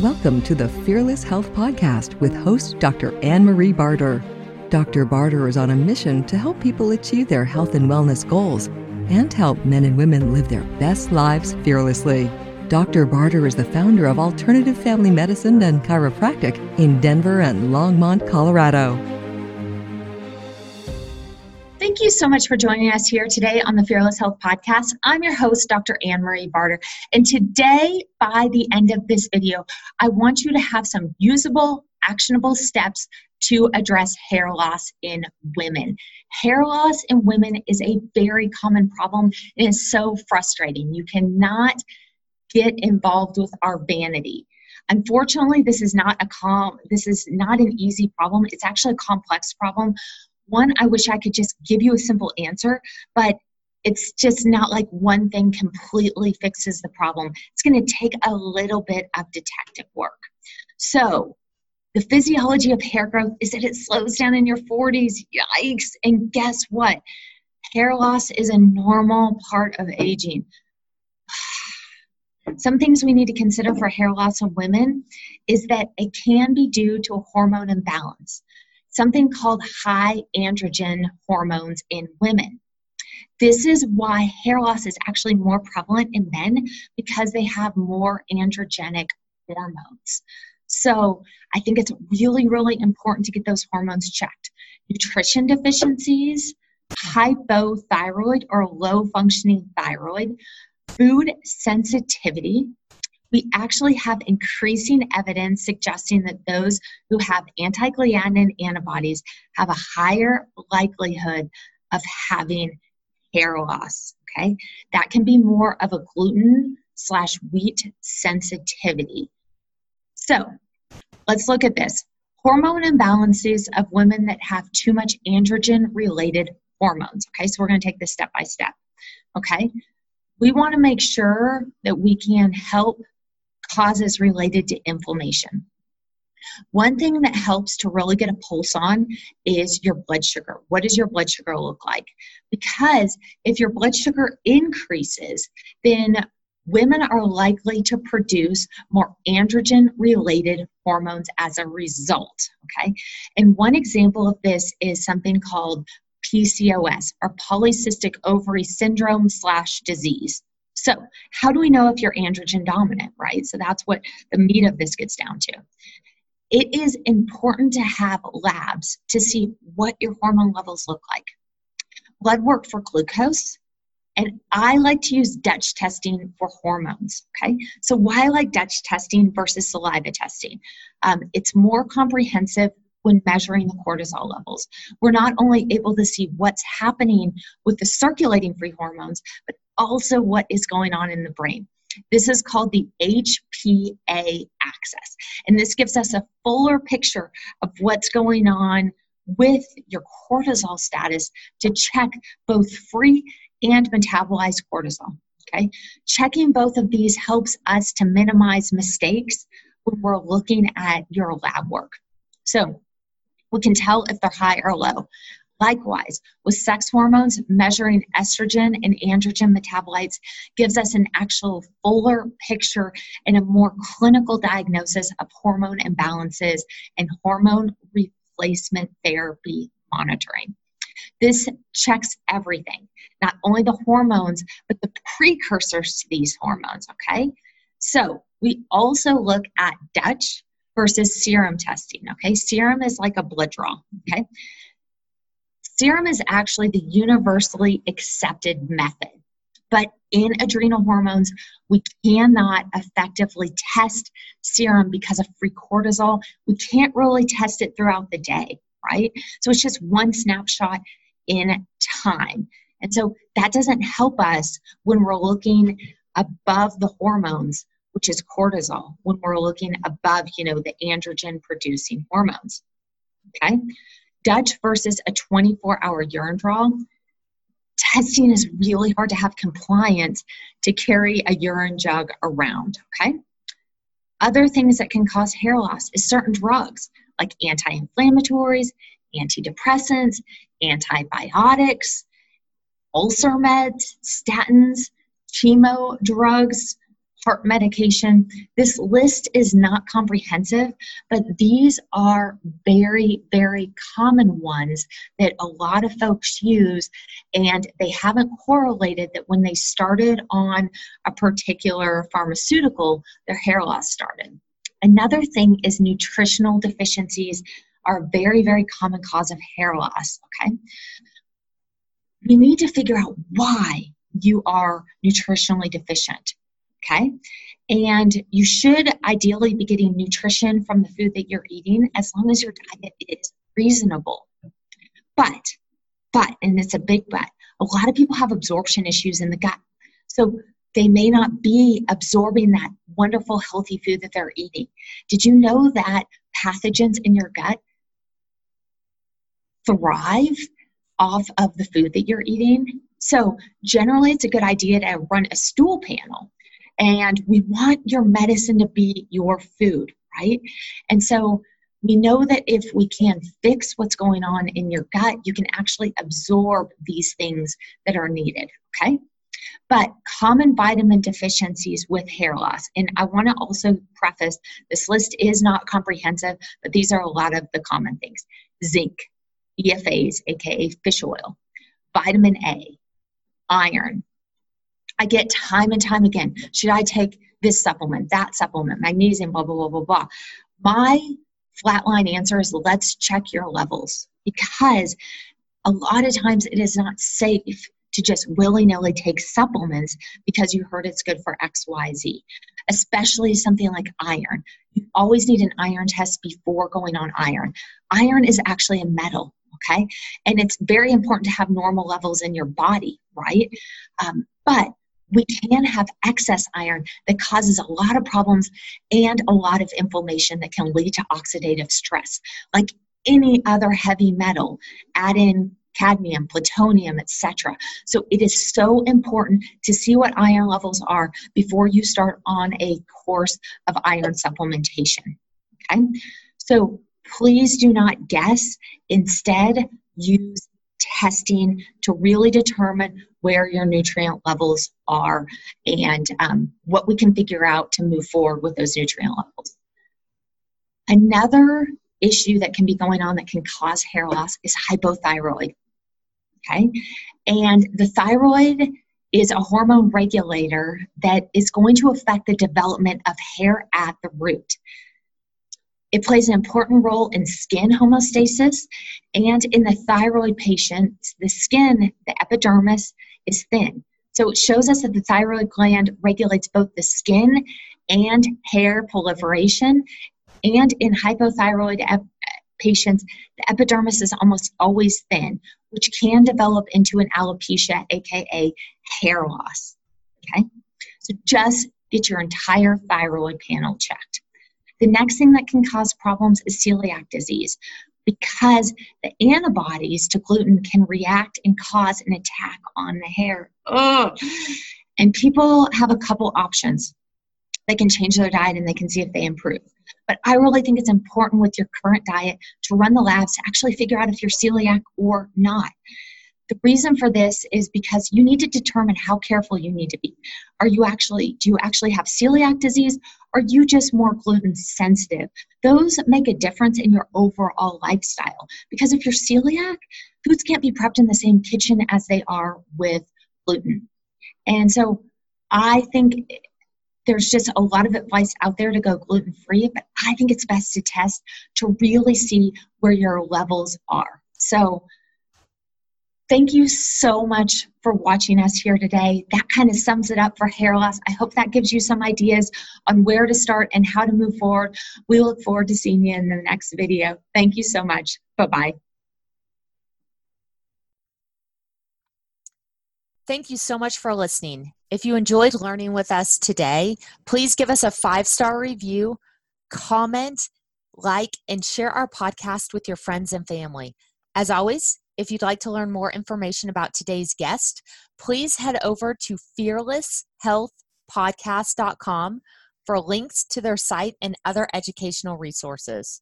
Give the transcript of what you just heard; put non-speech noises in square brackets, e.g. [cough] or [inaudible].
Welcome to the Fearless Health Podcast with host Dr. Anne Marie Barter. Dr. Barter is on a mission to help people achieve their health and wellness goals and help men and women live their best lives fearlessly. Dr. Barter is the founder of Alternative Family Medicine and Chiropractic in Denver and Longmont, Colorado. Thank you so much for joining us here today on the Fearless Health Podcast. I'm your host, Dr. Anne Marie Barter. And today, by the end of this video, I want you to have some usable, actionable steps to address hair loss in women. Hair loss in women is a very common problem. It is so frustrating. You cannot get involved with our vanity. Unfortunately, this is not a calm, this is not an easy problem. It's actually a complex problem one, I wish I could just give you a simple answer, but it's just not like one thing completely fixes the problem. It's going to take a little bit of detective work. So, the physiology of hair growth is that it slows down in your 40s. Yikes. And guess what? Hair loss is a normal part of aging. [sighs] Some things we need to consider for hair loss in women is that it can be due to a hormone imbalance something called high androgen hormones in women. This is why hair loss is actually more prevalent in men because they have more androgenic hormones. So I think it's really, really important to get those hormones checked. Nutrition deficiencies, hypothyroid or low functioning thyroid, food sensitivity, we actually have increasing evidence suggesting that those who have anti gliadin antibodies have a higher likelihood of having hair loss. Okay, that can be more of a gluten slash wheat sensitivity. So let's look at this hormone imbalances of women that have too much androgen related hormones. Okay, so we're going to take this step by step. Okay, we want to make sure that we can help causes related to inflammation. One thing that helps to really get a pulse on is your blood sugar. What does your blood sugar look like? Because if your blood sugar increases, then women are likely to produce more androgen related hormones as a result. Okay. And one example of this is something called PCOS or polycystic ovary syndrome slash disease. So, how do we know if you're androgen dominant, right? So, that's what the meat of this gets down to. It is important to have labs to see what your hormone levels look like. Blood work for glucose, and I like to use Dutch testing for hormones. Okay, so why I like Dutch testing versus saliva testing? Um, it's more comprehensive when measuring the cortisol levels. We're not only able to see what's happening with the circulating free hormones, but also what is going on in the brain. This is called the HPA axis. And this gives us a fuller picture of what's going on with your cortisol status to check both free and metabolized cortisol. Okay, checking both of these helps us to minimize mistakes when we're looking at your lab work. So we can tell if they're high or low. Likewise, with sex hormones, measuring estrogen and androgen metabolites gives us an actual fuller picture and a more clinical diagnosis of hormone imbalances and hormone replacement therapy monitoring. This checks everything, not only the hormones, but the precursors to these hormones, okay? So we also look at Dutch versus serum testing, okay? Serum is like a blood draw, okay? Serum is actually the universally accepted method. But in adrenal hormones, we cannot effectively test serum because of free cortisol. We can't really test it throughout the day, right? So it's just one snapshot in time. And so that doesn't help us when we're looking above the hormones, which is cortisol, when we're looking above, you know, the androgen producing hormones. Okay? Dutch versus a 24 hour urine draw, testing is really hard to have compliance to carry a urine jug around, okay? Other things that can cause hair loss is certain drugs like anti inflammatories, antidepressants, antibiotics, ulcer meds, statins, chemo drugs, heart medication. This list is not comprehensive, but these are very, very common ones that a lot of folks use, and they haven't correlated that when they started on a particular pharmaceutical, their hair loss started. Another thing is nutritional deficiencies are a very, very common cause of hair loss, okay? We need to figure out why you are nutritionally deficient. Okay. And you should ideally be getting nutrition from the food that you're eating as long as your diet is reasonable. But, but, and it's a big but, a lot of people have absorption issues in the gut. So they may not be absorbing that wonderful, healthy food that they're eating. Did you know that pathogens in your gut thrive off of the food that you're eating? So, generally, it's a good idea to run a stool panel. And we want your medicine to be your food, right? And so, we know that if we can fix what's going on in your gut, you can actually absorb these things that are needed, okay? But common vitamin deficiencies with hair loss, and I want to also preface this list is not comprehensive, but these are a lot of the common things zinc, EFAs, aka fish oil, vitamin A, iron. I get time and time again, should I take this supplement, that supplement, magnesium, blah, blah, blah, blah, blah. My flatline answer is let's check your levels because a lot of times it is not safe to just willy nilly take supplements because you heard it's good for XYZ, especially something like iron. You always need an iron test before going on iron. Iron is actually a metal okay? And it's very important to have normal levels in your body, right? Um, but we can have excess iron that causes a lot of problems and a lot of inflammation that can lead to oxidative stress. Like any other heavy metal, add in cadmium, plutonium, etc. So it is so important to see what iron levels are before you start on a course of iron supplementation. Okay? So please do not guess. Instead, use testing to really determine where your nutrient levels are and um, what we can figure out to move forward with those nutrient levels. Another issue that can be going on that can cause hair loss is hypothyroid. Okay, and the thyroid is a hormone regulator that is going to affect the development of hair at the root. It plays an important role in skin homeostasis and in the thyroid patients, the skin, the epidermis, is thin. So it shows us that the thyroid gland regulates both the skin and hair proliferation. And in hypothyroid ep- patients, the epidermis is almost always thin, which can develop into an alopecia, aka hair loss. Okay? So just get your entire thyroid panel checked. The next thing that can cause problems is celiac disease because the antibodies to gluten can react and cause an attack on the hair. Ugh. And people have a couple options. They can change their diet and they can see if they improve. But I really think it's important with your current diet to run the labs to actually figure out if you're celiac or not. The reason for this is because you need to determine how careful you need to be. Are you actually, do you actually have celiac disease? Are you just more gluten sensitive? Those make a difference in your overall lifestyle. Because if you're celiac, foods can't be prepped in the same kitchen as they are with gluten. And so I think there's just a lot of advice out there to go gluten free, but I think it's best to test to really see where your levels are. So, Thank you so much for watching us here today. That kind of sums it up for hair loss. I hope that gives you some ideas on where to start and how to move forward. We look forward to seeing you in the next video. Thank you so much. Bye bye. Thank you so much for listening. If you enjoyed learning with us today, please give us a five star review, comment, like, and share our podcast with your friends and family. As always, if you'd like to learn more information about today's guest, please head over to fearlesshealthpodcast.com for links to their site and other educational resources.